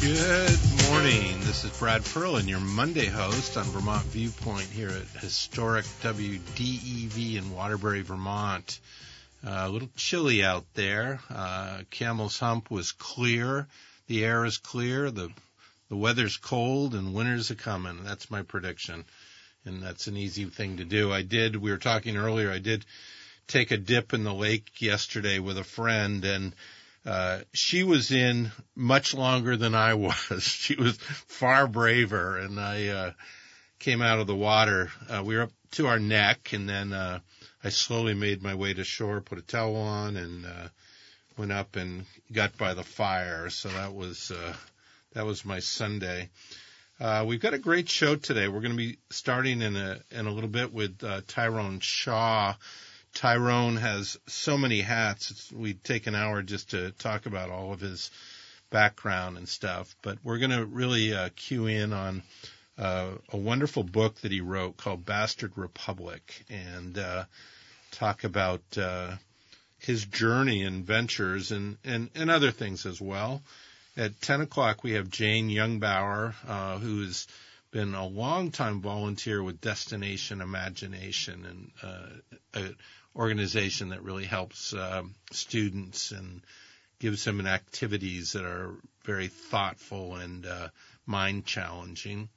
Good morning. This is Brad Ferland, your Monday host on Vermont Viewpoint here at historic WDEV in Waterbury, Vermont. Uh, a little chilly out there. Uh, Camel's Hump was clear. The air is clear. The the weather's cold and winter's a coming. That's my prediction, and that's an easy thing to do. I did. We were talking earlier. I did take a dip in the lake yesterday with a friend, and uh, she was in much longer than I was. she was far braver, and I uh, came out of the water. Uh, we were up to our neck, and then uh, I slowly made my way to shore, put a towel on, and uh, went up and got by the fire. So that was uh, that was my Sunday. Uh, we've got a great show today. We're going to be starting in a in a little bit with uh, Tyrone Shaw. Tyrone has so many hats. We'd take an hour just to talk about all of his background and stuff. But we're going to really uh, cue in on uh, a wonderful book that he wrote called Bastard Republic and uh, talk about uh, his journey and ventures and, and, and other things as well. At 10 o'clock, we have Jane Youngbauer, uh, who's been a long time volunteer with Destination Imagination and uh, an organization that really helps uh, students and gives them activities that are very thoughtful and uh, mind challenging.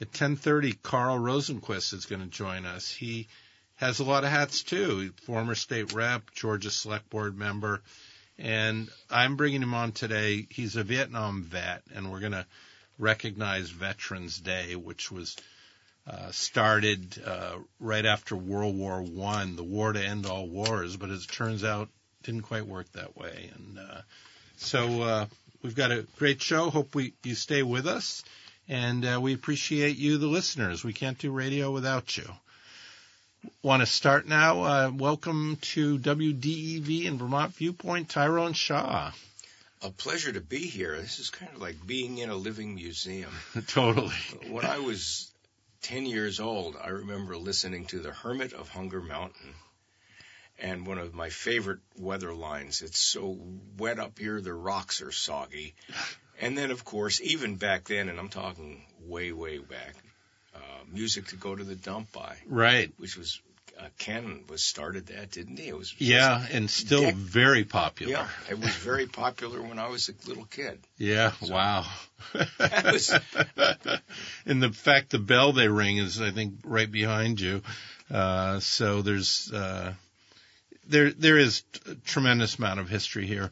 At 10:30, Carl Rosenquist is going to join us. He has a lot of hats too. Former state rep, Georgia Select Board member, and I'm bringing him on today. He's a Vietnam vet, and we're going to recognize Veterans Day, which was uh, started uh, right after World War One, the war to end all wars. But as it turns out, didn't quite work that way. And uh, so uh, we've got a great show. Hope we you stay with us, and uh, we appreciate you, the listeners. We can't do radio without you. Want to start now? Uh, welcome to WDEV in Vermont Viewpoint, Tyrone Shaw. A pleasure to be here. This is kind of like being in a living museum. totally. When I was 10 years old, I remember listening to The Hermit of Hunger Mountain. And one of my favorite weather lines, it's so wet up here, the rocks are soggy. And then, of course, even back then, and I'm talking way, way back, uh, music to go to the dump by. Right. Which was uh, Ken was started that, didn't he? It was yeah, and still dec- very popular. Yeah, it was very popular when I was a little kid. Yeah, so, wow. was, and the fact the bell they ring is, I think, right behind you. Uh, so there's uh, there there is a tremendous amount of history here.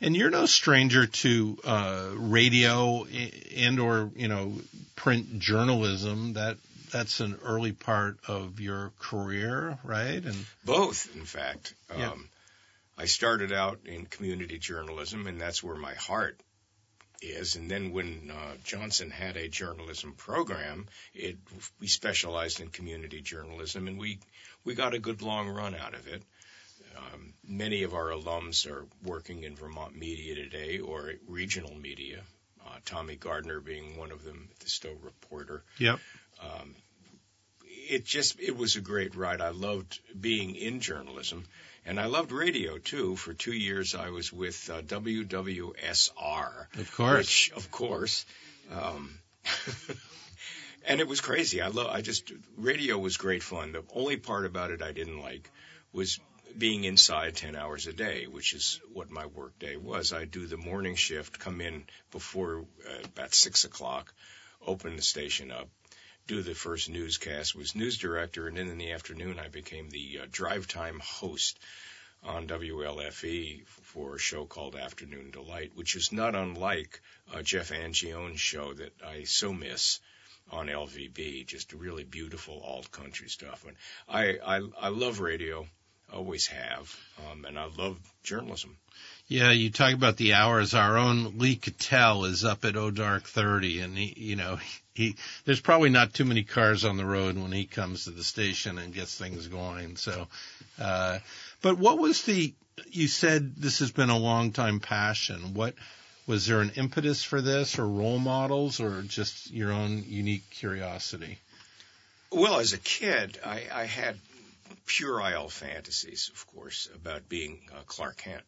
And you're no stranger to uh, radio and or you know print journalism. That that's an early part of your career, right? And both, in fact. Yeah. Um, I started out in community journalism, and that's where my heart is. And then when uh, Johnson had a journalism program, it we specialized in community journalism, and we we got a good long run out of it. Um, many of our alums are working in Vermont media today or regional media. Uh, Tommy Gardner being one of them, the Stowe Reporter. Yep. Um, it just it was a great ride. I loved being in journalism, and I loved radio too. For two years, I was with uh, WWSR, of course, which of course, um, and it was crazy. I love. I just radio was great fun. The only part about it I didn't like was being inside 10 hours a day, which is what my work day was. I do the morning shift, come in before uh, about six o'clock, open the station up, do the first newscast, was news director, and then in the afternoon I became the uh, drive time host on WLFE for a show called Afternoon Delight, which is not unlike uh, Jeff Angione's show that I so miss on LVB. Just really beautiful alt country stuff. And I, I, I love radio, always have, um, and I love journalism. Yeah, you talk about the hours. Our own Lee Cattell is up at O Dark 30, and he, you know, he there's probably not too many cars on the road when he comes to the station and gets things going. So, uh, but what was the? You said this has been a long time passion. What was there an impetus for this, or role models, or just your own unique curiosity? Well, as a kid, I, I had puerile fantasies, of course, about being uh, Clark Kent.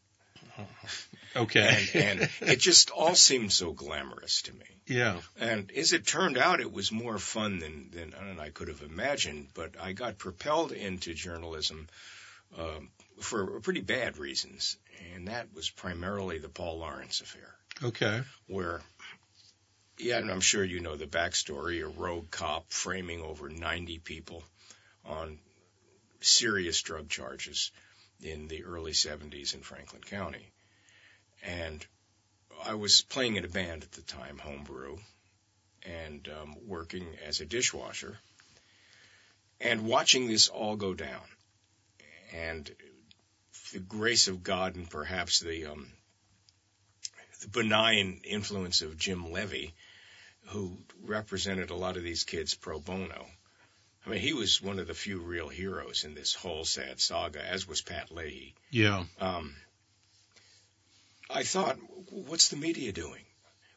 Okay. and, and it just all seemed so glamorous to me. yeah. And as it turned out, it was more fun than than, than I could have imagined. But I got propelled into journalism um, for pretty bad reasons, and that was primarily the Paul Lawrence affair, Okay. where. Yeah, and I'm sure you know the backstory. A rogue cop framing over 90 people on serious drug charges in the early 70s in Franklin County. And I was playing in a band at the time, Homebrew, and um, working as a dishwasher, and watching this all go down. And the grace of God and perhaps the, um, the benign influence of Jim Levy, who represented a lot of these kids pro bono. I mean, he was one of the few real heroes in this whole sad saga, as was Pat Leahy. Yeah. Um, I thought, what's the media doing?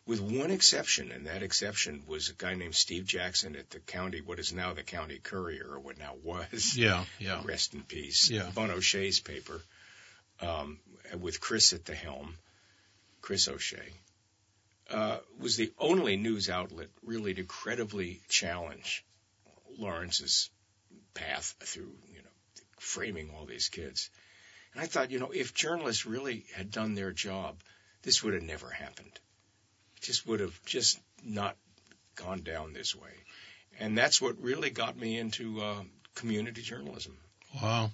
With one exception, and that exception was a guy named Steve Jackson at the county, what is now the county courier, or what now was. Yeah. Yeah. Rest in peace. Yeah. Bun O'Shea's paper, um, with Chris at the helm, Chris O'Shea, uh, was the only news outlet really to credibly challenge Lawrence's path through, you know, framing all these kids. And I thought, you know, if journalists really had done their job, this would have never happened. It just would have just not gone down this way. And that's what really got me into uh, community journalism. Wow.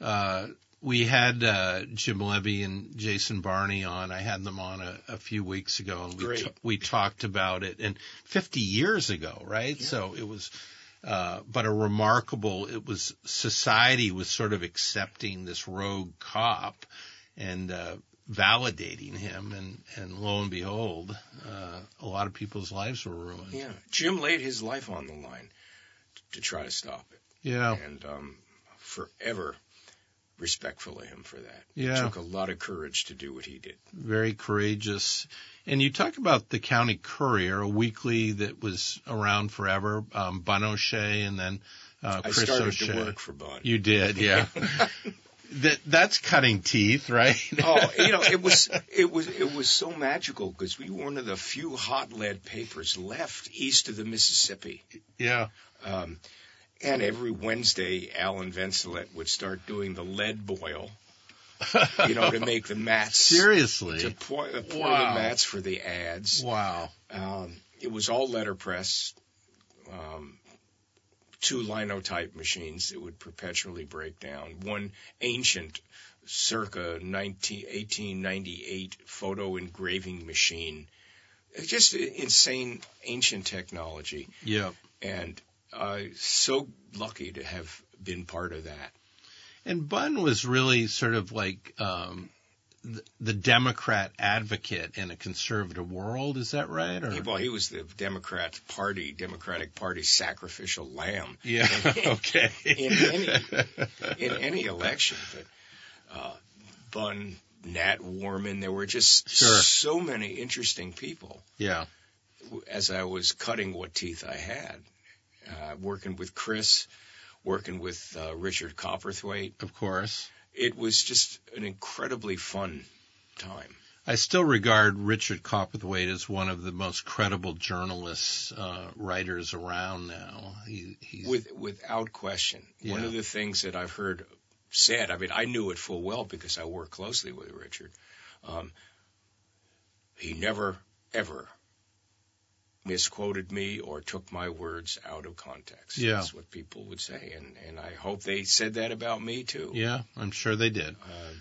Uh, we had uh, Jim Levy and Jason Barney on. I had them on a, a few weeks ago, and we t- we talked about it. And 50 years ago, right? Yeah. So it was, uh, but a remarkable. It was society was sort of accepting this rogue cop and uh, validating him, and and lo and behold, uh, a lot of people's lives were ruined. Yeah, Jim laid his life on the line to try to stop it, Yeah. and um, forever respectful of him for that. Yeah. It took a lot of courage to do what he did. very courageous. And you talk about the County Courier, a weekly that was around forever, um, Bun O'Shea and then uh, I Chris started O'Shea. to work for Bun. You did, yeah. that that's cutting teeth, right? oh, you know, it was it was it was so magical because we were one of the few hot lead papers left east of the Mississippi. yeah, Um, and every Wednesday, Alan Venselet would start doing the lead boil, you know, to make the mats. seriously. To pour, pour Wow. the mats for the ads. Wow. Um, it was all letterpress, um, two linotype machines that would perpetually break down. One ancient, circa 19, 1898 photo engraving machine. Just insane ancient technology. Yeah. And uh, so lucky to have been part of that. And Bun was really sort of like um, the, the Democrat advocate in a conservative world. Is that right? Or He, well, he was the Democrat Party, Democratic Party sacrificial lamb. yeah. okay. in any in any election. But uh, Bun, Nat Warman, there were just Sure. so many interesting people. yeah. As I was cutting what teeth I had, uh, working with Chris, working with uh, Richard Copperthwaite, Of course. it was just an incredibly fun time. I still regard Richard Copperthwaite as one of the most credible journalists, uh, writers around now. He, he's with without question. One of the things that I've heard said, I mean, I knew it full well because I worked closely with Richard. Um, he never ever misquoted me or took my words out of context. Yeah. That's what people would say, and and I hope they said that about me too. yeah, I'm sure they did. Uh,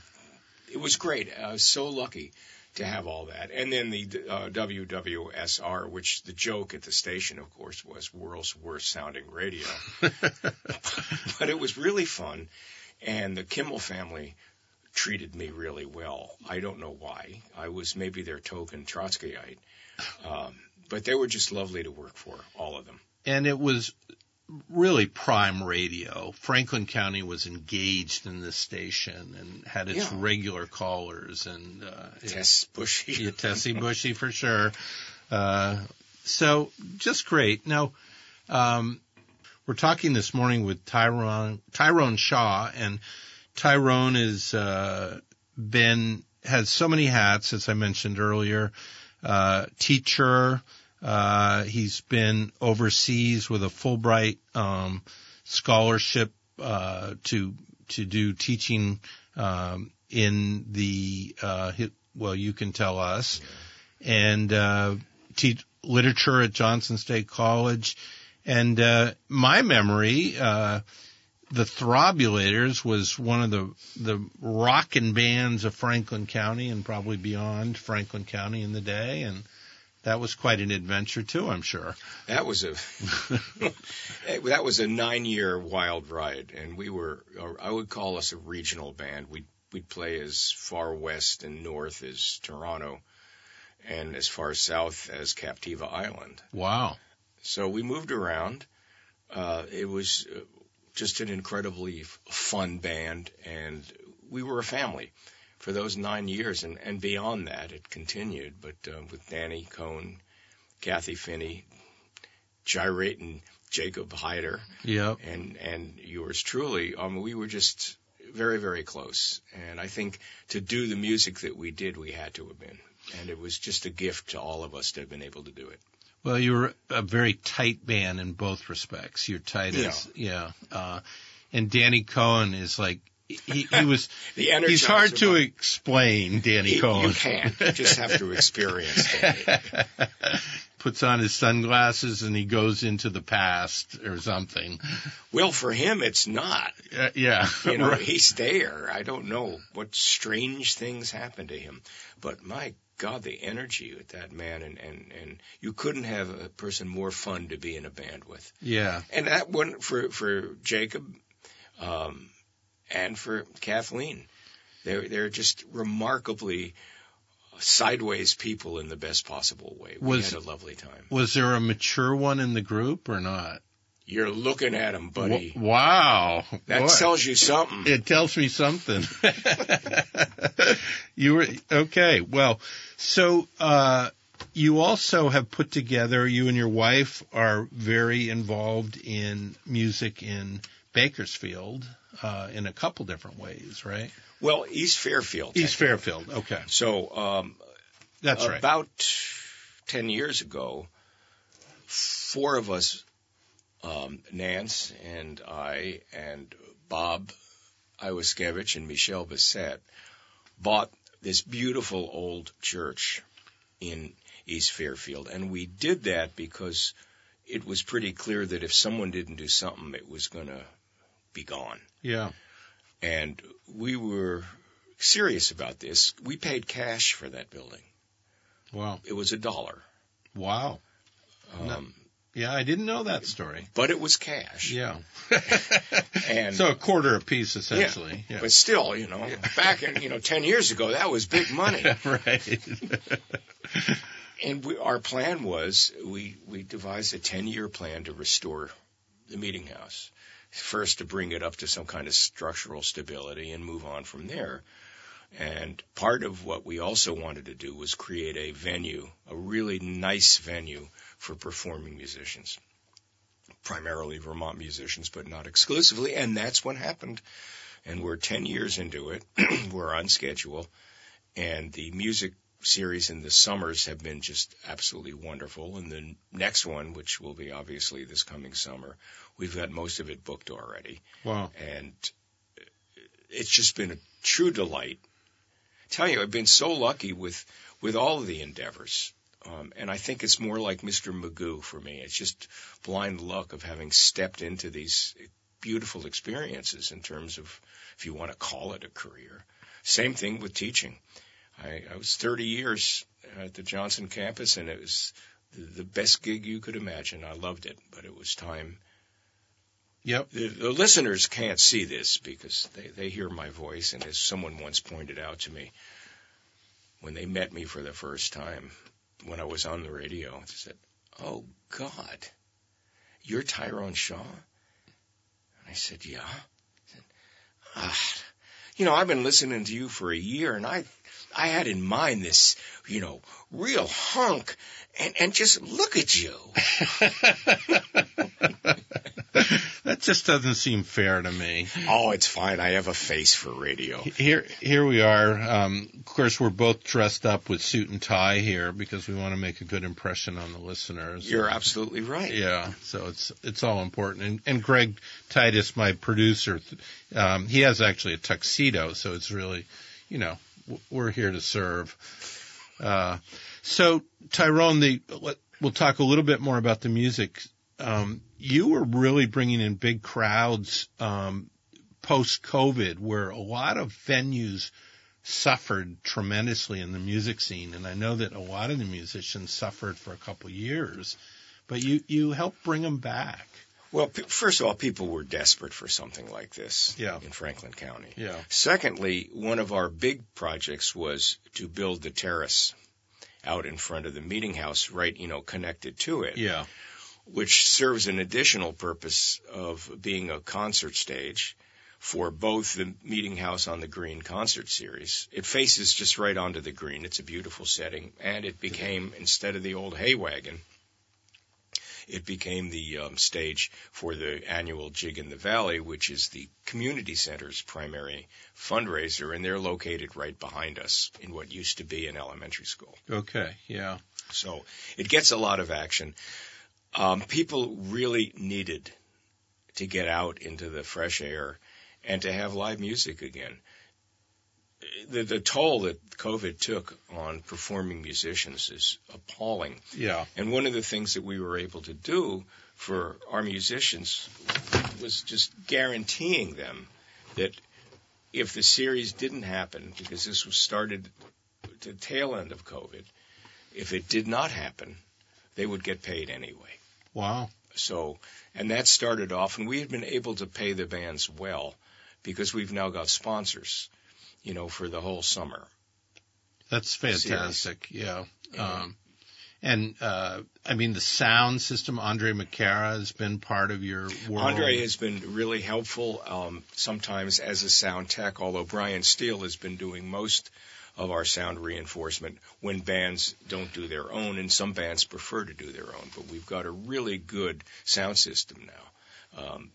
it was great. I was so lucky to have all that. And then the uh, WWSR, which the joke at the station, of course, was world's worst sounding radio. but it was really fun. And the Kimmel family treated me really well. I don't know why. I was maybe their token Trotskyite. Um, but they were just lovely to work for, all of them. and it was really prime radio. Franklin County was engaged in this station and had its Yeah. regular callers and uh, Tess Bushy. Yeah, Tessie Bushy for sure. Uh, so just great. Now, um, we're talking this morning with Tyrone Tyrone Shaw, and Tyrone has uh, been has so many hats, as I mentioned earlier. Uh, teacher. Uh, he's been overseas with a Fulbright um, scholarship uh, to to do teaching um, in the uh, well, you can tell us, and uh, teach literature at Johnson State College. And uh, my memory, uh, the Throbulators was one of the the rockin' bands of Franklin County and probably beyond Franklin County in the day, and that was quite an adventure too. I'm sure that was a that was a nine year wild ride, and we were I would call us a regional band. We we'd play as far west and north as Toronto, and as far south as Captiva Island. Wow! So we moved around. Uh, it was uh, just an incredibly fun band, and we were a family for those nine years, and, and beyond that, it continued. But uh, with Danny Cohn, Kathy Finney, gyrating Jacob Hyder, yep. and and yours truly. Um, we were just very very close, and I think to do the music that we did, we had to have been, and it was just a gift to all of us to have been able to do it. Well, you were a very tight band in both respects. You're tight yeah. as yeah, uh, and Danny Cohen is like he, he was the he's hard to explain danny cohen you can't. You just have to experience it. Puts on his sunglasses and he goes into the past or something. Well for him it's not. Uh, yeah you know right. he's there. I don't know what strange things happen to him. But my god the energy with that man and and and you couldn't have a person more fun to be in a band with. Yeah. And that one for for jacob. Um and for Kathleen. They're, they're just remarkably sideways people in the best possible way. We was, had a lovely time. Was there a mature one in the group or not? You're looking at him, buddy. W- wow. That Boy. tells you something. It tells me something. you were okay. Well, so uh you also have put together you and your wife are very involved in music in Bakersfield uh, in a couple different ways, right? Well, East Fairfield. East Fairfield. Okay. So um, that's right. About ten years ago, four of us, um, Nance and I and Bob Iwaskevich and Michelle Bissett, bought this beautiful old church in East Fairfield, and we did that because it was pretty clear that if someone didn't do something, it was going to be gone. Yeah. And we were serious about this. We paid cash for that building. Wow. It was a dollar. Wow. Um, yeah, I didn't know that story. But it was cash. Yeah. and so a quarter a piece essentially. Yeah, yeah. But still, you know, back in, you know, 10 years ago, that was big money. right. and we, our plan was we, we devised a 10 year plan to restore the meeting house first to bring it up to some kind of structural stability and move on from there. And part of what we also wanted to do was create a venue, a really nice venue for performing musicians, primarily Vermont musicians, but not exclusively. And that's what happened. And we're 10 years into it. we're on schedule. And the music series in the summers have been just absolutely wonderful. And the next one, which will be obviously this coming summer, we've got most of it booked already. Wow. And it's just been a true delight. I tell you, I've been so lucky with, with all of the endeavors. Um, and I think it's more like Mr. Magoo for me. It's just blind luck of having stepped into these beautiful experiences in terms of, if you want to call it a career. Same thing with teaching. I, I was 30 years at the Johnson campus, and it was the, the best gig you could imagine. I loved it, but it was time. Yep. The, the listeners can't see this because they, they hear my voice, and as someone once pointed out to me, when they met me for the first time, when I was on the radio, they said, "Oh God, you're Tyrone Shaw." And I said, "Yeah." I said, ah, you know, I've been listening to you for a year, and I I had in mind this, you know, real hunk, and and just look at you. that just doesn't seem fair to me. Oh, it's fine. I have a face for radio. Here, here we are. Um, of course, we're both dressed up with suit and tie here because we want to make a good impression on the listeners. You're absolutely right. Yeah, so it's it's all important. And, and Greg Titus, my producer, um, he has actually a tuxedo, so it's really, you know, we're here to serve. Uh, so Tyrone, the we'll talk a little bit more about the music. Um, you were really bringing in big crowds um, post COVID, where a lot of venues suffered tremendously in the music scene, and I know that a lot of the musicians suffered for a couple years, but you you helped bring them back. Well, p- first of all, people were desperate for something like this yeah. in Franklin County. Yeah. Secondly, one of our big projects was to build the terrace out in front of the meeting house, right, you know, connected to it. Yeah. Which serves an additional purpose of being a concert stage for both the meeting house on the green concert series. It faces just right onto the green. It's a beautiful setting and it became instead of the old hay wagon, it became the um, stage for the annual Jig in the Valley, which is the community center's primary fundraiser, and they're located right behind us in what used to be an elementary school. Okay, yeah. So it gets a lot of action. Um, people really needed to get out into the fresh air and to have live music again the, the toll that COVID took on performing musicians is appalling. Yeah. And one of the things that we were able to do for our musicians was just guaranteeing them that if the series didn't happen, because this was started at the tail end of COVID, if it did not happen, they would get paid anyway. Wow. So, and that started off, and we had been able to pay the bands well because we've now got sponsors you know, for the whole summer. That's fantastic. Yeah. Um, and uh, I mean, the sound system. Andre McCara has been part of your world. Andre has been really helpful. Um, sometimes as a sound tech, although Brian Steele has been doing most of our sound reinforcement when bands don't do their own, and some bands prefer to do their own. But we've got a really good sound system now. Um,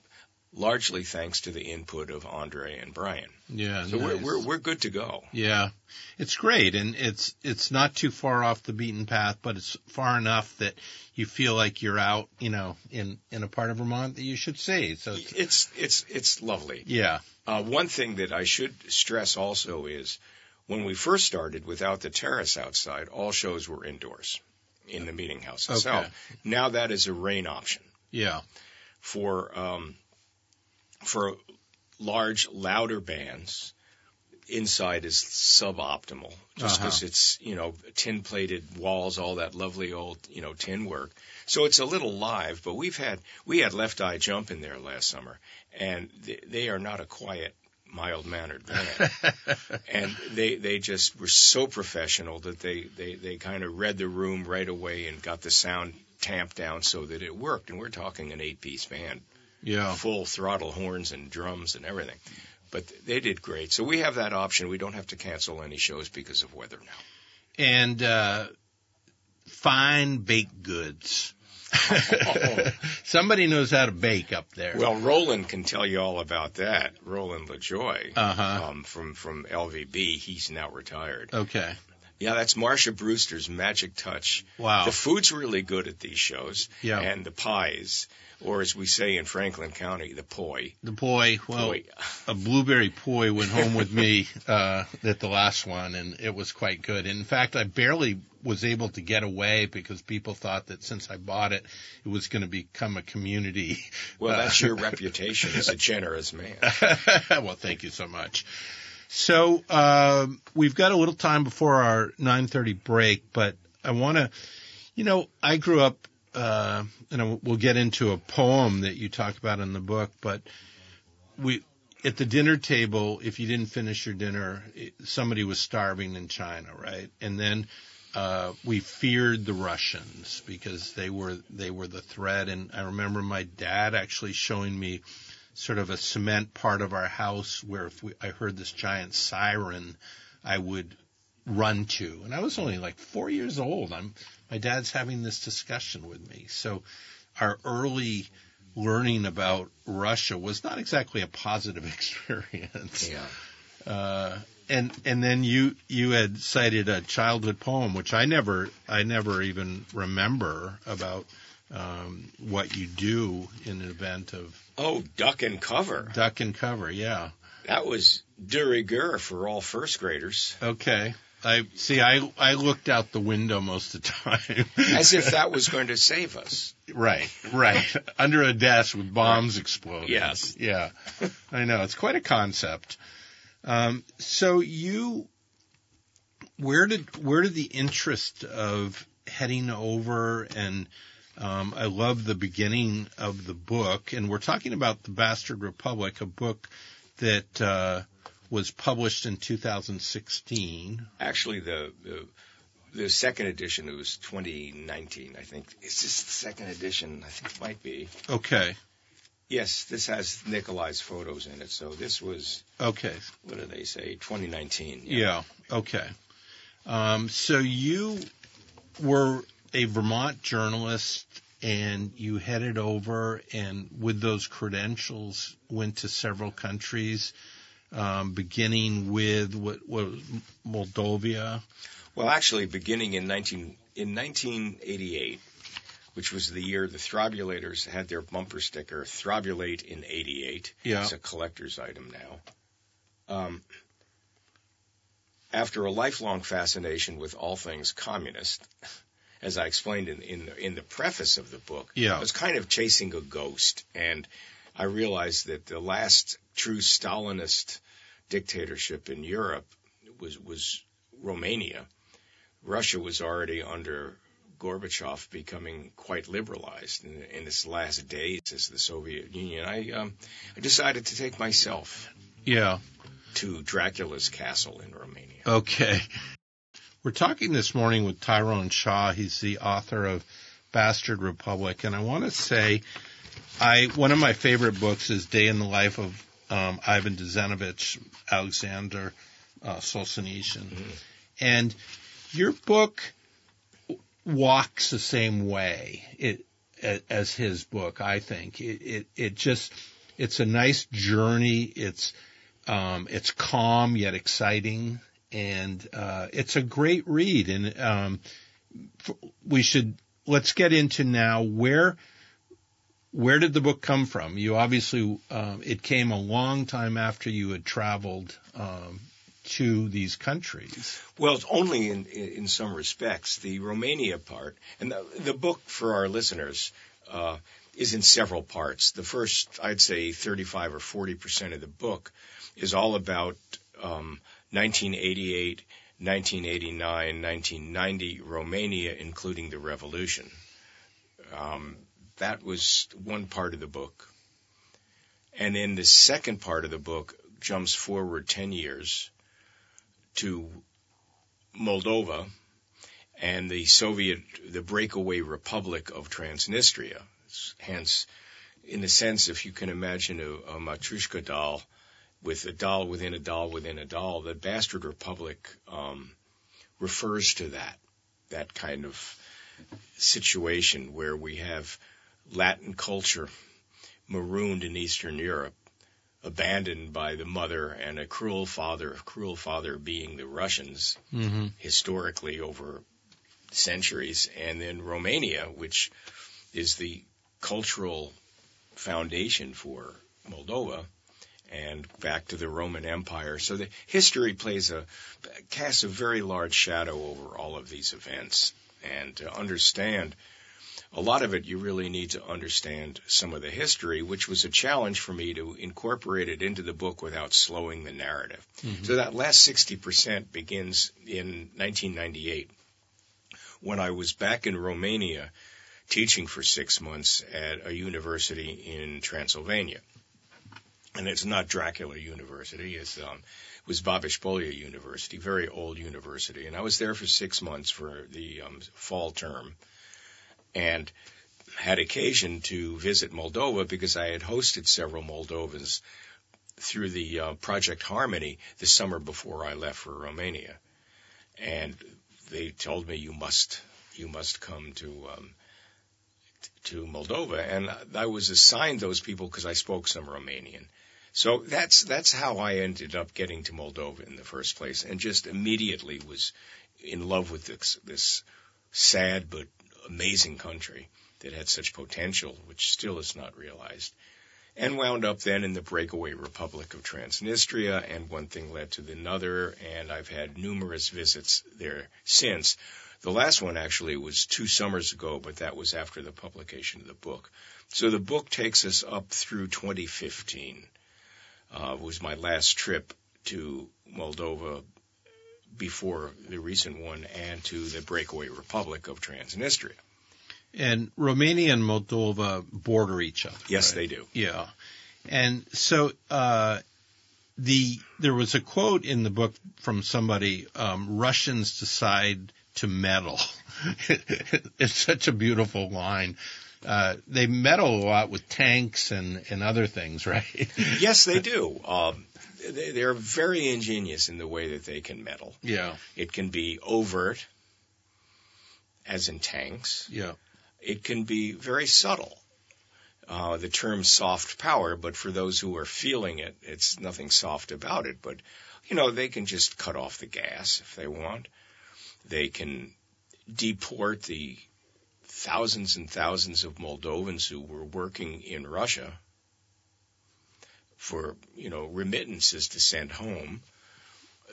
largely thanks to the input of Andre and Brian. Yeah, so nice. we're, we're we're good to go. Yeah, it's great, and it's it's not too far off the beaten path, but it's far enough that you feel like you're out, you know, in in a part of Vermont that you should see. So it's it's it's, it's lovely. Yeah. Uh, one thing that I should stress also is when we first started without the terrace outside, all shows were indoors in the meeting house itself. Okay. Now that is a rain option. Yeah. For um, for large, louder bands, inside is suboptimal. Just because uh-huh. it's you know tin plated walls all that lovely old you know tin work. So it's a little live but we've had we had left eye jump in there last summer and they, they are not a quiet mild mannered band. And they they just were so professional that they they they kind of read the room right away and got the sound tamped down so that it worked. And we're talking an eight piece band yeah. full throttle horns and drums and everything. But they did great. So we have that option. We don't have to cancel any shows because of weather now. And uh, fine baked goods. Somebody knows how to bake up there. Well, Roland can tell you all about that. Roland LaJoy uh-huh. um, from from LVB. He's now retired. Okay. Yeah, that's Marsha Brewster's magic touch. Wow. The food's really good at these shows. Yeah. And the pies or as we say in Franklin County, the poi. The poi. Well, poi. a blueberry poi went home with me uh, at the last one, and it was quite good. in fact, I barely was able to get away because people thought that since I bought it, it was going to become a community. Well, that's your reputation as a generous man. well, thank you so much. So uh, we've got a little time before our 9:30 break, but I want to, you know, I grew up uh, and we'll get into a poem that you talk about in the book, but we, at the dinner table, if you didn't finish your dinner, somebody was starving in China, right? And then, uh, we feared the Russians because they were, they were the threat. And I remember my dad actually showing me sort of a cement part of our house where if we, I heard this giant siren, I would run to. And I was only like four years old. I'm my dad's having this discussion with me. So our early learning about Russia was not exactly a positive experience. Yeah. Uh, and and then you you had cited a childhood poem, which I never I never even remember about um, what you do in an event of Oh, duck and cover. duck and cover. Yeah. That was de rigueur for all first graders. Okay. I see. I I looked out the window most of the time. As if that was going to save us. right, right. Under a desk with bombs exploding. Yes. Yeah. I know. It's quite a concept. Um, so you, where did where did the interest of heading over and um, I love the beginning of the book, and we're talking about the Bastard Republic, a book that uh, was published in 2016. Actually, the, the the second edition it was 2019, I think. Is this the second edition? I think it might be. Okay, Yes, this has Nikolai's photos in it. So this was okay, what do they say? 2019. yeah, okay. Um, so you were a Vermont journalist, and you headed over, and with those credentials, went to several countries, um, beginning with what, what was Moldova. Well, actually, beginning in 19 in 1988, which was the year the Throbulators had their bumper sticker "Throbulate in '88." Yeah. It's a collector's item now. Um, after a lifelong fascination with all things communist, as I explained in in the, in the preface of the book, Yeah. I was kind of chasing a ghost, and I realized that the last true Stalinist dictatorship in Europe was was Romania. Russia was already under Gorbachev becoming quite liberalized in, in its last days as the Soviet Union. I um, I decided to take myself Yeah. to Dracula's castle in Romania. Okay. We're talking this morning with Tyrone Shaw. He's the author of Bastard Republic, and I want to say, I one of my favorite books is Day in the Life of um, Ivan Denisovich, Alexander uh, Solzhenitsyn, and your book walks the same way it, as his book. I think it, it it just it's a nice journey. It's um, it's calm yet exciting, and uh, it's a great read. And um, f- we should let's get into now where where did the book come from? You obviously um, it came a long time after you had traveled um, to these countries. Well, it's only in, in some respects. The Romania part, and the, the book for our listeners uh, is in several parts. The first, I'd say, 35 or 40 percent of the book is all about um, 1988, 1989, 1990 Romania, including the revolution. Um, that was one part of the book. And then the second part of the book jumps forward 10 years to Moldova and the Soviet, the breakaway republic of Transnistria. Hence, in a sense, if you can imagine a, a Matryoshka doll with a doll within a doll within a doll, the Bastard Republic um, refers to that, that kind of situation where we have Latin culture marooned in Eastern Europe abandoned by the mother and a cruel father, a cruel father being the Russians Mm-hmm. historically over centuries, and then Romania, which is the cultural foundation for Moldova, and back to the Roman Empire. So the history plays a casts a very large shadow over all of these events, and to understand a lot of it, you really need to understand some of the history, which was a challenge for me to incorporate it into the book without slowing the narrative. So that last 60% begins in 1998 when I was back in Romania teaching for six months at a university in Transylvania. And it's not Dracula University, it's, um, it was Babeș-Bolyai University, very old university. And I was there for six months for the um, fall term and had occasion to visit Moldova because I had hosted several Moldovans through the uh, Project Harmony the summer before I left for Romania. and they told me you must you must come to um, to Moldova, and I was assigned those people because I spoke some Romanian. So that's that's how I ended up getting to Moldova in the first place, and just immediately was in love with this this sad but amazing country that had such potential, which still is not realized, and wound up then in the breakaway Republic of Transnistria, and one thing led to another, and I've had numerous visits there since. The last one actually was two summers ago, but that was after the publication of the book. So the book takes us up through 2015 uh, was my last trip to Moldova before the recent one and to the breakaway republic of Transnistria. And Romania and Moldova border each other. Yes, right? they do. Yeah. And so uh, the there was a quote in the book from somebody: um, "Russians decide to meddle." it's such a beautiful line uh, they meddle a lot with tanks and, and other things, right? yes, they do. Um, they're very ingenious in the way that they can meddle. Yeah. It can be overt, as in tanks. Yeah. It can be very subtle. Uh, the term soft power, but for those who are feeling it, it's nothing soft about it. But, you know, they can just cut off the gas if they want. They can deport the thousands and thousands of Moldovans who were working in Russia for, you know, remittances to send home.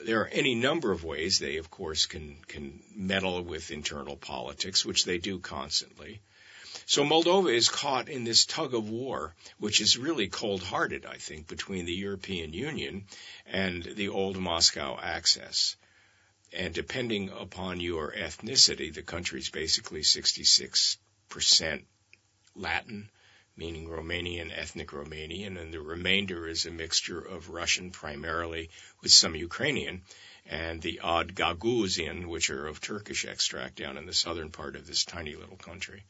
There are any number of ways they, of course, can, can meddle with internal politics, which they do constantly. So Moldova is caught in this tug of war, which is really cold-hearted, I think, between the European Union and the old Moscow axis. And depending upon your ethnicity, the country is basically 66% Latin, meaning Romanian, ethnic Romanian, and the remainder is a mixture of Russian primarily with some Ukrainian and the odd Gagauzin, which are of Turkish extract down in the southern part of this tiny little country.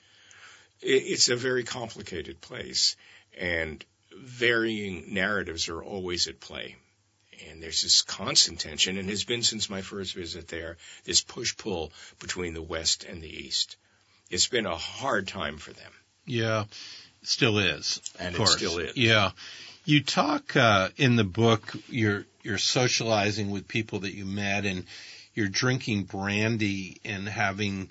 It's a very complicated place and varying narratives are always at play and there's this constant tension, and has been since my first visit there, this push pull between the West and the East. It's been a hard time for them. Yeah, still is. And it course. still is. Yeah. You talk uh, in the book, you're, you're socializing with people that you met, and you're drinking brandy and having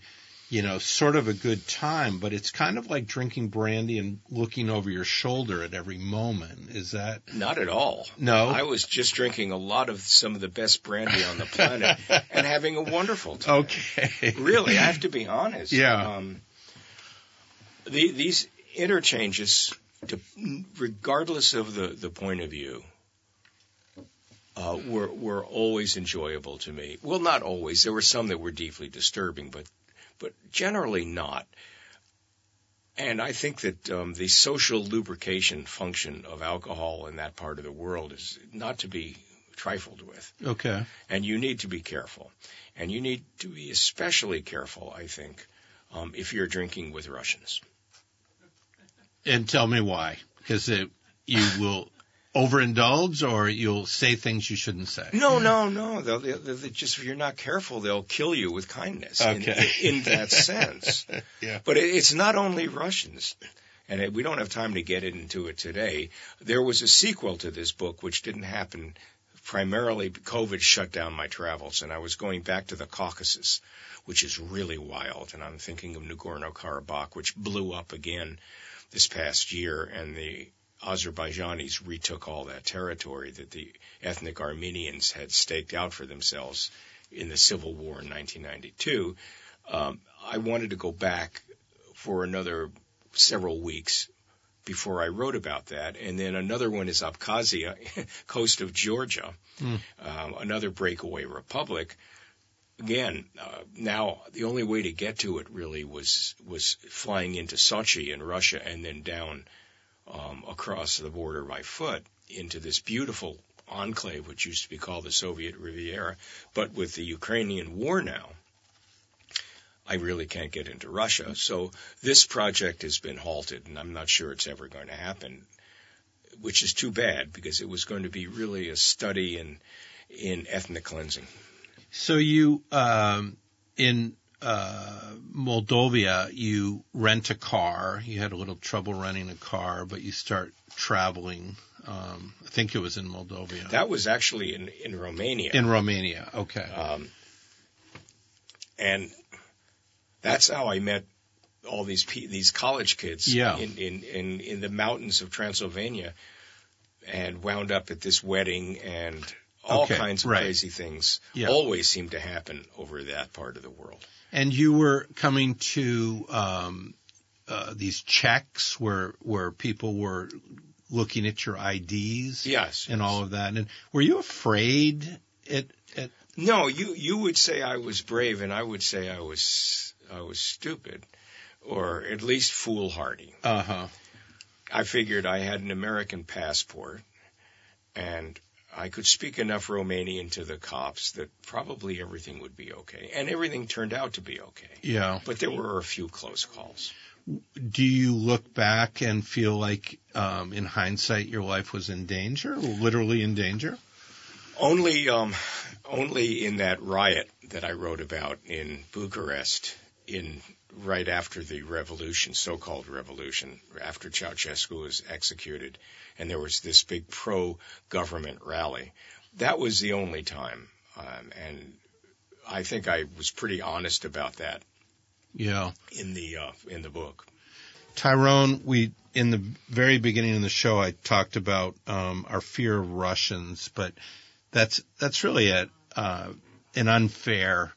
you know, sort of a good time, but it's kind of like drinking brandy and looking over your shoulder at every moment. Is that not at all? No, I was just drinking a lot of some of the best brandy on the planet and having a wonderful time. Okay, really, I have to be honest. Yeah, um, the, these interchanges, to, regardless of the the point of view. Uh, were were always enjoyable to me. Well, not always. There were some that were deeply disturbing, but but generally not. And I think that um, the social lubrication function of alcohol in that part of the world is not to be trifled with. Okay. And you need to be careful. And you need to be especially careful, I think, um, if you're drinking with Russians. And tell me why. Because you will overindulge or you'll say things you shouldn't say. No, no, no. They'll, they'll, they'll just if you're not careful, they'll kill you with kindness. Okay. In, in that sense. yeah. But it, it's not only Russians. And it, we don't have time to get into it today. There was a sequel to this book which didn't happen primarily COVID shut down my travels and I was going back to the Caucasus, which is really wild. And I'm thinking of Nagorno-Karabakh, which blew up again this past year and the Azerbaijanis retook all that territory that the ethnic Armenians had staked out for themselves in the civil war in 1992. Um, I wanted to go back for another several weeks before I wrote about that. And then another one is Abkhazia, coast of Georgia, mm. um, another breakaway republic. Again, uh, now the only way to get to it really was was flying into Sochi in Russia and then down um, across the border by foot into this beautiful enclave, which used to be called the Soviet Riviera. But with the Ukrainian war now, I really can't get into Russia. So this project has been halted, and I'm not sure it's ever going to happen, which is too bad because it was going to be really a study in in ethnic cleansing. So you um, in uh, Moldova, you rent a car. You had a little trouble renting a car, but you start traveling. Um, I think it was in Moldova. That was actually in in Romania. in Romania. Okay. Um, and that's how I met all these pe- these college kids Yeah. in, in, in, in the mountains of Transylvania and wound up at this wedding and all Okay, kinds of right. crazy things Yeah. always seem to happen over that part of the world. And you were coming to um, uh, these checks where where people were looking at your IDs Yes. and all of that. And were you afraid? At, at No, you you would say I was brave, and I would say I was I was stupid, or at least foolhardy. uh huh. I figured I had an American passport, and I could speak enough Romanian to the cops that probably everything would be okay, and everything turned out to be okay. Yeah. But there were a few close calls. Do you look back and feel like, um, in hindsight, your life was in danger, literally in danger? Only, um, only in that riot that I wrote about in Bucharest, in right after the revolution, so-called revolution, after Ceausescu was executed, and there was this big pro-government rally. That was the only time, um, and I think I was pretty honest about that Yeah. in the uh, in the book. Tyrone, we in the very beginning of the show, I talked about um, our fear of Russians, but that's that's really a uh, an unfair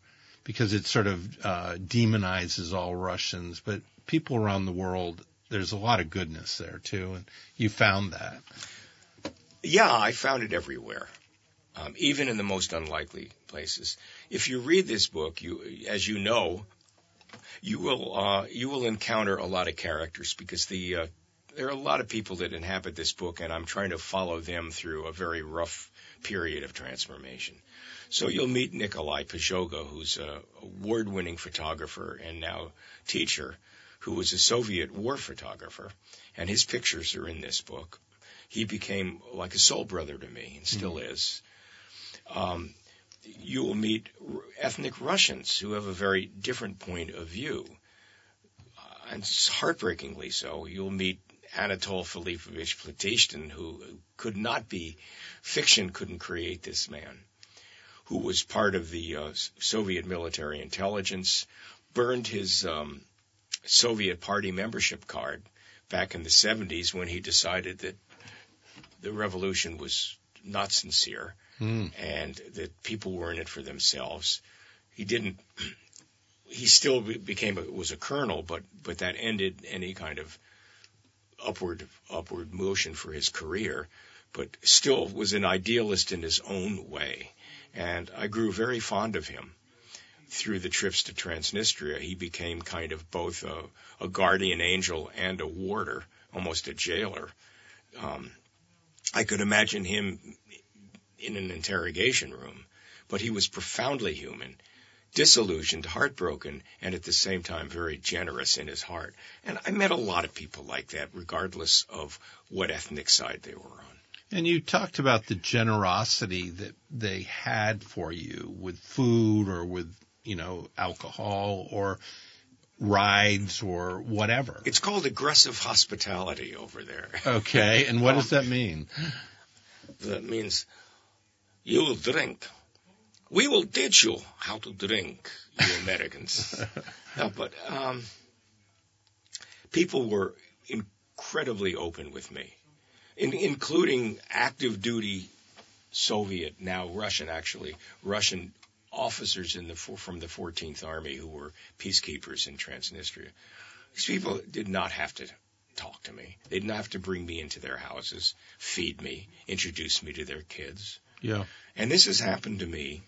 because it sort of uh, demonizes all Russians. But people around the world, there's a lot of goodness there too, and you found that. Yeah, I found it everywhere, um, even in the most unlikely places. If you read this book, you, as you know, you will uh, you will encounter a lot of characters because the uh, there are a lot of people that inhabit this book, and I'm trying to follow them through a very rough period of transformation. So you'll meet Nikolai Pazhoga, who's a award-winning photographer and now teacher, who was a Soviet war photographer, and his pictures are in this book. He became like a soul brother to me, and still is. Um, you will meet r- ethnic Russians who have a very different point of view, uh, and heartbreakingly so. You'll meet Anatol Filipovich Platishtin, who could not be fiction, couldn't create this man, who was part of the uh, Soviet military intelligence, burned his um, Soviet party membership card back in the 70s when he decided that the revolution was not sincere Mm. and that people were in it for themselves. He didn't. He still became a, was a colonel, but but that ended any kind of upward upward motion for his career. But still was an idealist in his own way, and I grew very fond of him. Through the trips to Transnistria, he became kind of both a, a guardian angel and a warder, almost a jailer. Um, I could imagine him in an interrogation room, but he was profoundly human, disillusioned, heartbroken, and at the same time very generous in his heart. And I met a lot of people like that, regardless of what ethnic side they were on. And you talked about the generosity that they had for you with food or with, you know, alcohol or rides or whatever. It's called aggressive hospitality over there. Okay. And what does that mean? That means you will drink. We will teach you how to drink, you Americans. no, but um, people were incredibly open with me, in, including active duty Soviet, now Russian actually, Russian officers in the from the 14th Army who were peacekeepers in Transnistria. These people did not have to talk to me. They didn't have to bring me into their houses, feed me, introduce me to their kids. Yeah. And this has happened to me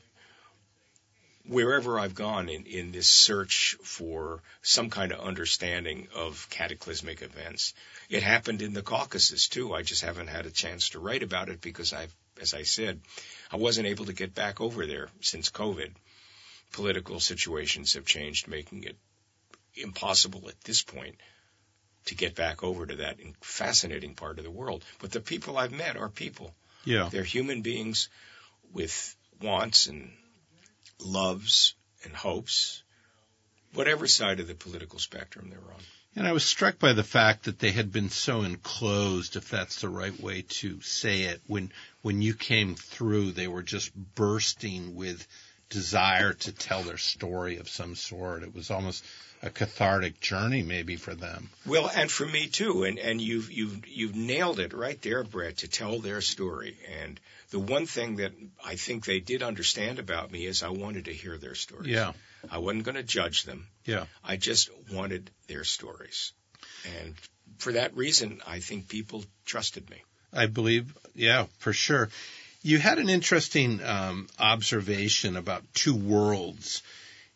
wherever I've gone in, in this search for some kind of understanding of cataclysmic events. It happened in the Caucasus too. I just haven't had a chance to write about it because I've, as I said, I wasn't able to get back over there since COVID. Political situations have changed, making it impossible at this point to get back over to that fascinating part of the world. But the people I've met are people. Yeah. They're human beings with wants and loves and hopes, whatever side of the political spectrum they're on. And I was struck by the fact that they had been so enclosed, if that's the right way to say it. When when you came through, they were just bursting with desire to tell their story of some sort. It was almost a cathartic journey, maybe for them. Well, and for me too. And and you've you've you've nailed it right there, Brad, to tell their story. And the one thing that I think they did understand about me is I wanted to hear their stories. Yeah. I wasn't going to judge them. Yeah. I just wanted their stories. And for that reason, I think people trusted me. I believe, yeah, for sure. You had an interesting um, observation about two worlds,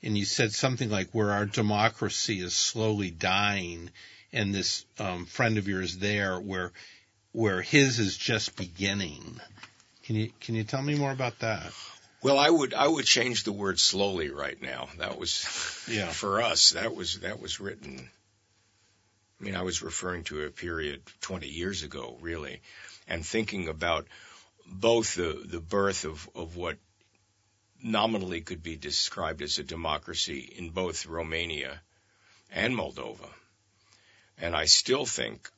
and you said something like where our democracy is slowly dying, and this um, friend of yours there, where where his is just beginning. Can you can you tell me more about that? Well, I would I would change the word slowly right now. That was Yeah. for us. That was that was written. I mean, I was referring to a period 20 years ago, really, and thinking about both the the birth of of what nominally could be described as a democracy in both Romania and Moldova. And I still think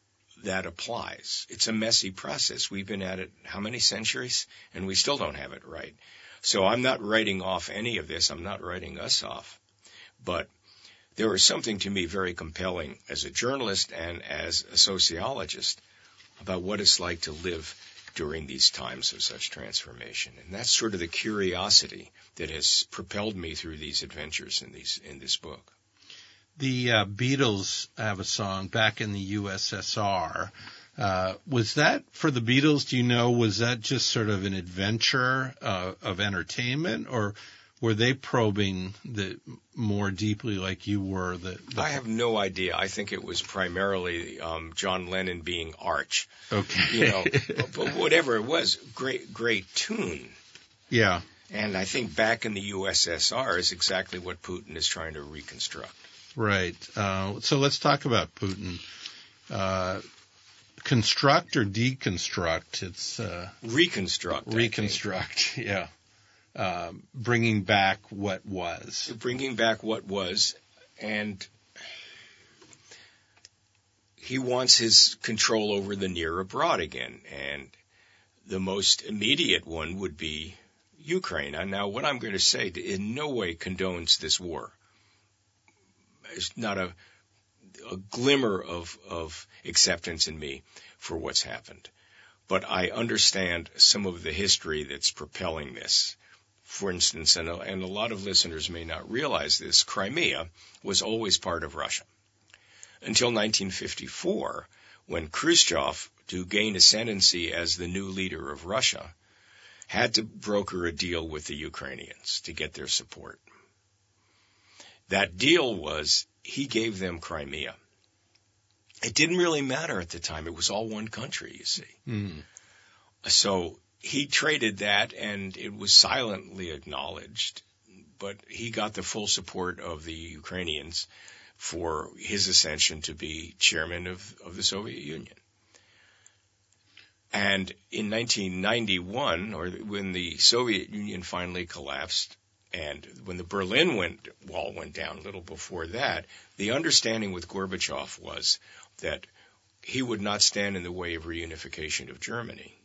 that applies. It's a messy process. We've been at it how many centuries and we still don't have it right. So I'm not writing off any of this. I'm not writing us off. But there is something to me very compelling as a journalist and as a sociologist about what it's like to live during these times of such transformation. And that's sort of the curiosity that has propelled me through these adventures in these in this book. The uh, Beatles have a song back in the USSR. Uh, was that for the Beatles? Do you know? Was that just sort of an adventure uh, of entertainment, or were they probing the more deeply, like you were? The, the I have no idea. I think it was primarily um, John Lennon being arch, okay, you know. but, but whatever it was, great, great tune. yeah, And I think back in the USSR is exactly what Putin is trying to reconstruct. right. Uh, so let's talk about Putin. Uh, construct or deconstruct? It's uh, Reconstruct. Reconstruct. Yeah, um, bringing back what was. bringing back what was, and he wants his control over the near abroad again. And the most immediate one would be Ukraine. And now, what I'm going to say in no way condones this war. There's not a, a glimmer of, of acceptance in me for what's happened. But I understand some of the history that's propelling this for instance, and a, and a lot of listeners may not realize this, Crimea was always part of Russia. Until 1954, when Khrushchev, to gain ascendancy as the new leader of Russia, had to broker a deal with the Ukrainians to get their support. That deal was he gave them Crimea. It didn't really matter at the time. It was all one country, you see. Mm. So he traded that and it was silently acknowledged, but he got the full support of the Ukrainians for his ascension to be chairman of, of the Soviet Union. And in 1991, or when the Soviet Union finally collapsed, and when the Berlin went, Wall went down a little before that, the understanding with Gorbachev was that he would not stand in the way of reunification of Germany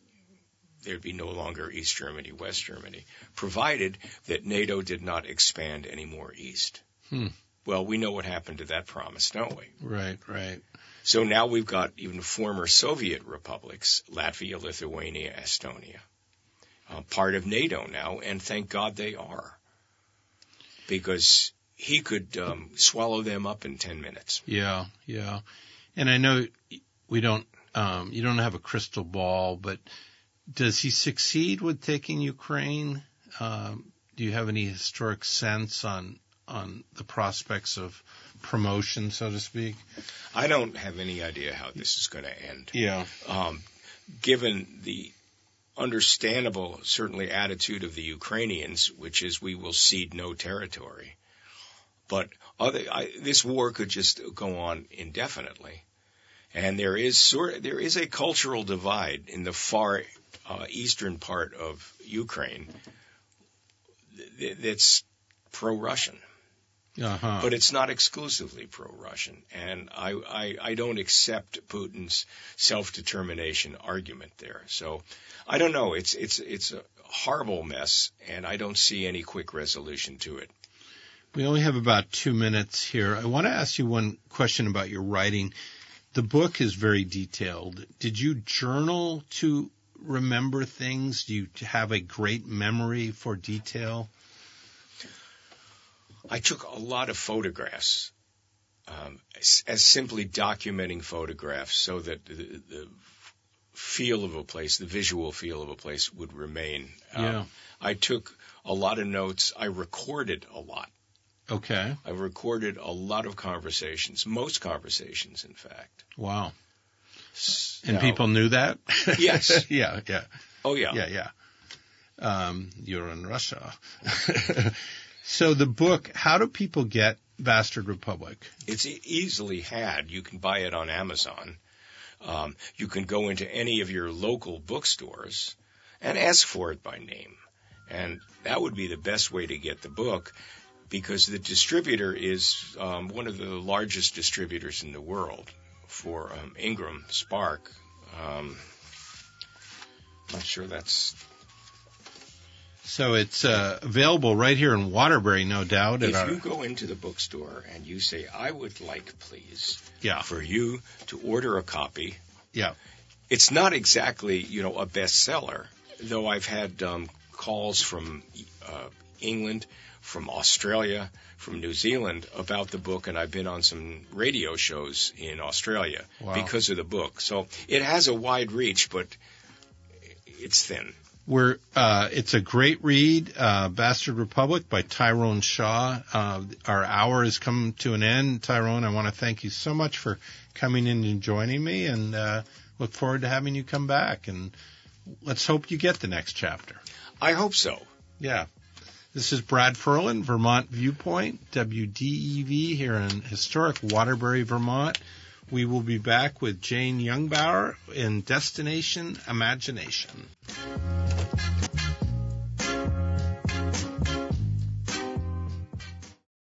there'd be no longer East Germany, West Germany, provided that NATO did not expand any more east. Hmm. Well, we know what happened to that promise, don't we? Right, right. So now we've got even former Soviet republics, Latvia, Lithuania, Estonia, uh, part of NATO now, and thank God they are. Because he could um, swallow them up in 10 minutes. Yeah, yeah. And I know we don't, um, you don't have a crystal ball, but does he succeed with taking Ukraine? Um, do you have any historic sense on on the prospects of promotion, so to speak? I don't have any idea how this is going to end. Yeah, Um, given the understandable, certainly, attitude of the Ukrainians, which is we will cede no territory. But other, I, this war could just go on indefinitely. And there is sort there is a cultural divide in the far uh, eastern part of Ukraine th- that's pro-Russian. Uh-huh. But it's not exclusively pro-Russian, and I, I, I don't accept Putin's self-determination argument there. So I don't know. It's it's it's a horrible mess, and I don't see any quick resolution to it. We only have about two minutes here. I want to ask you one question about your writing. The book is very detailed. Did you journal to remember things? Do you have a great memory for detail? I took a lot of photographs um, as, as, simply documenting photographs so that the, the, feel of a place, the visual feel of a place would remain. Yeah. Um, I took a lot of notes. I recorded a lot. Okay. I recorded a lot of conversations, most conversations, in fact. Wow. And now, people knew that? Yes. yeah, yeah. Oh, yeah. Yeah, yeah. Um, you're in Russia. so the book, how do people get Bastard Republic? It's easily had. You can buy it on Amazon. Um, you can go into any of your local bookstores and ask for it by name. And that would be the best way to get the book because the distributor is um, one of the largest distributors in the world for um, Ingram Spark. Um, not sure that's. So it's uh, available right here in Waterbury, no doubt. If our... you go into the bookstore and you say, "I would like, please, yeah. for you to order a copy," yeah, it's not exactly you know a bestseller, though I've had um, calls from uh, England, from Australia, from New Zealand about the book, and I've been on some radio shows in Australia wow. because of the book. So it has a wide reach, but it's thin. We're, uh, it's a great read, uh, Bastard Republic by Tyrone Shaw. Uh, our hour has come to an end. Tyrone, I want to thank you so much for coming in and joining me and, uh, look forward to having you come back and let's hope you get the next chapter. I hope so. Yeah. This is Brad Ferland, Vermont Viewpoint, WDEV here in historic Waterbury, Vermont. We will be back with Jane Youngbauer in Destination Imagination.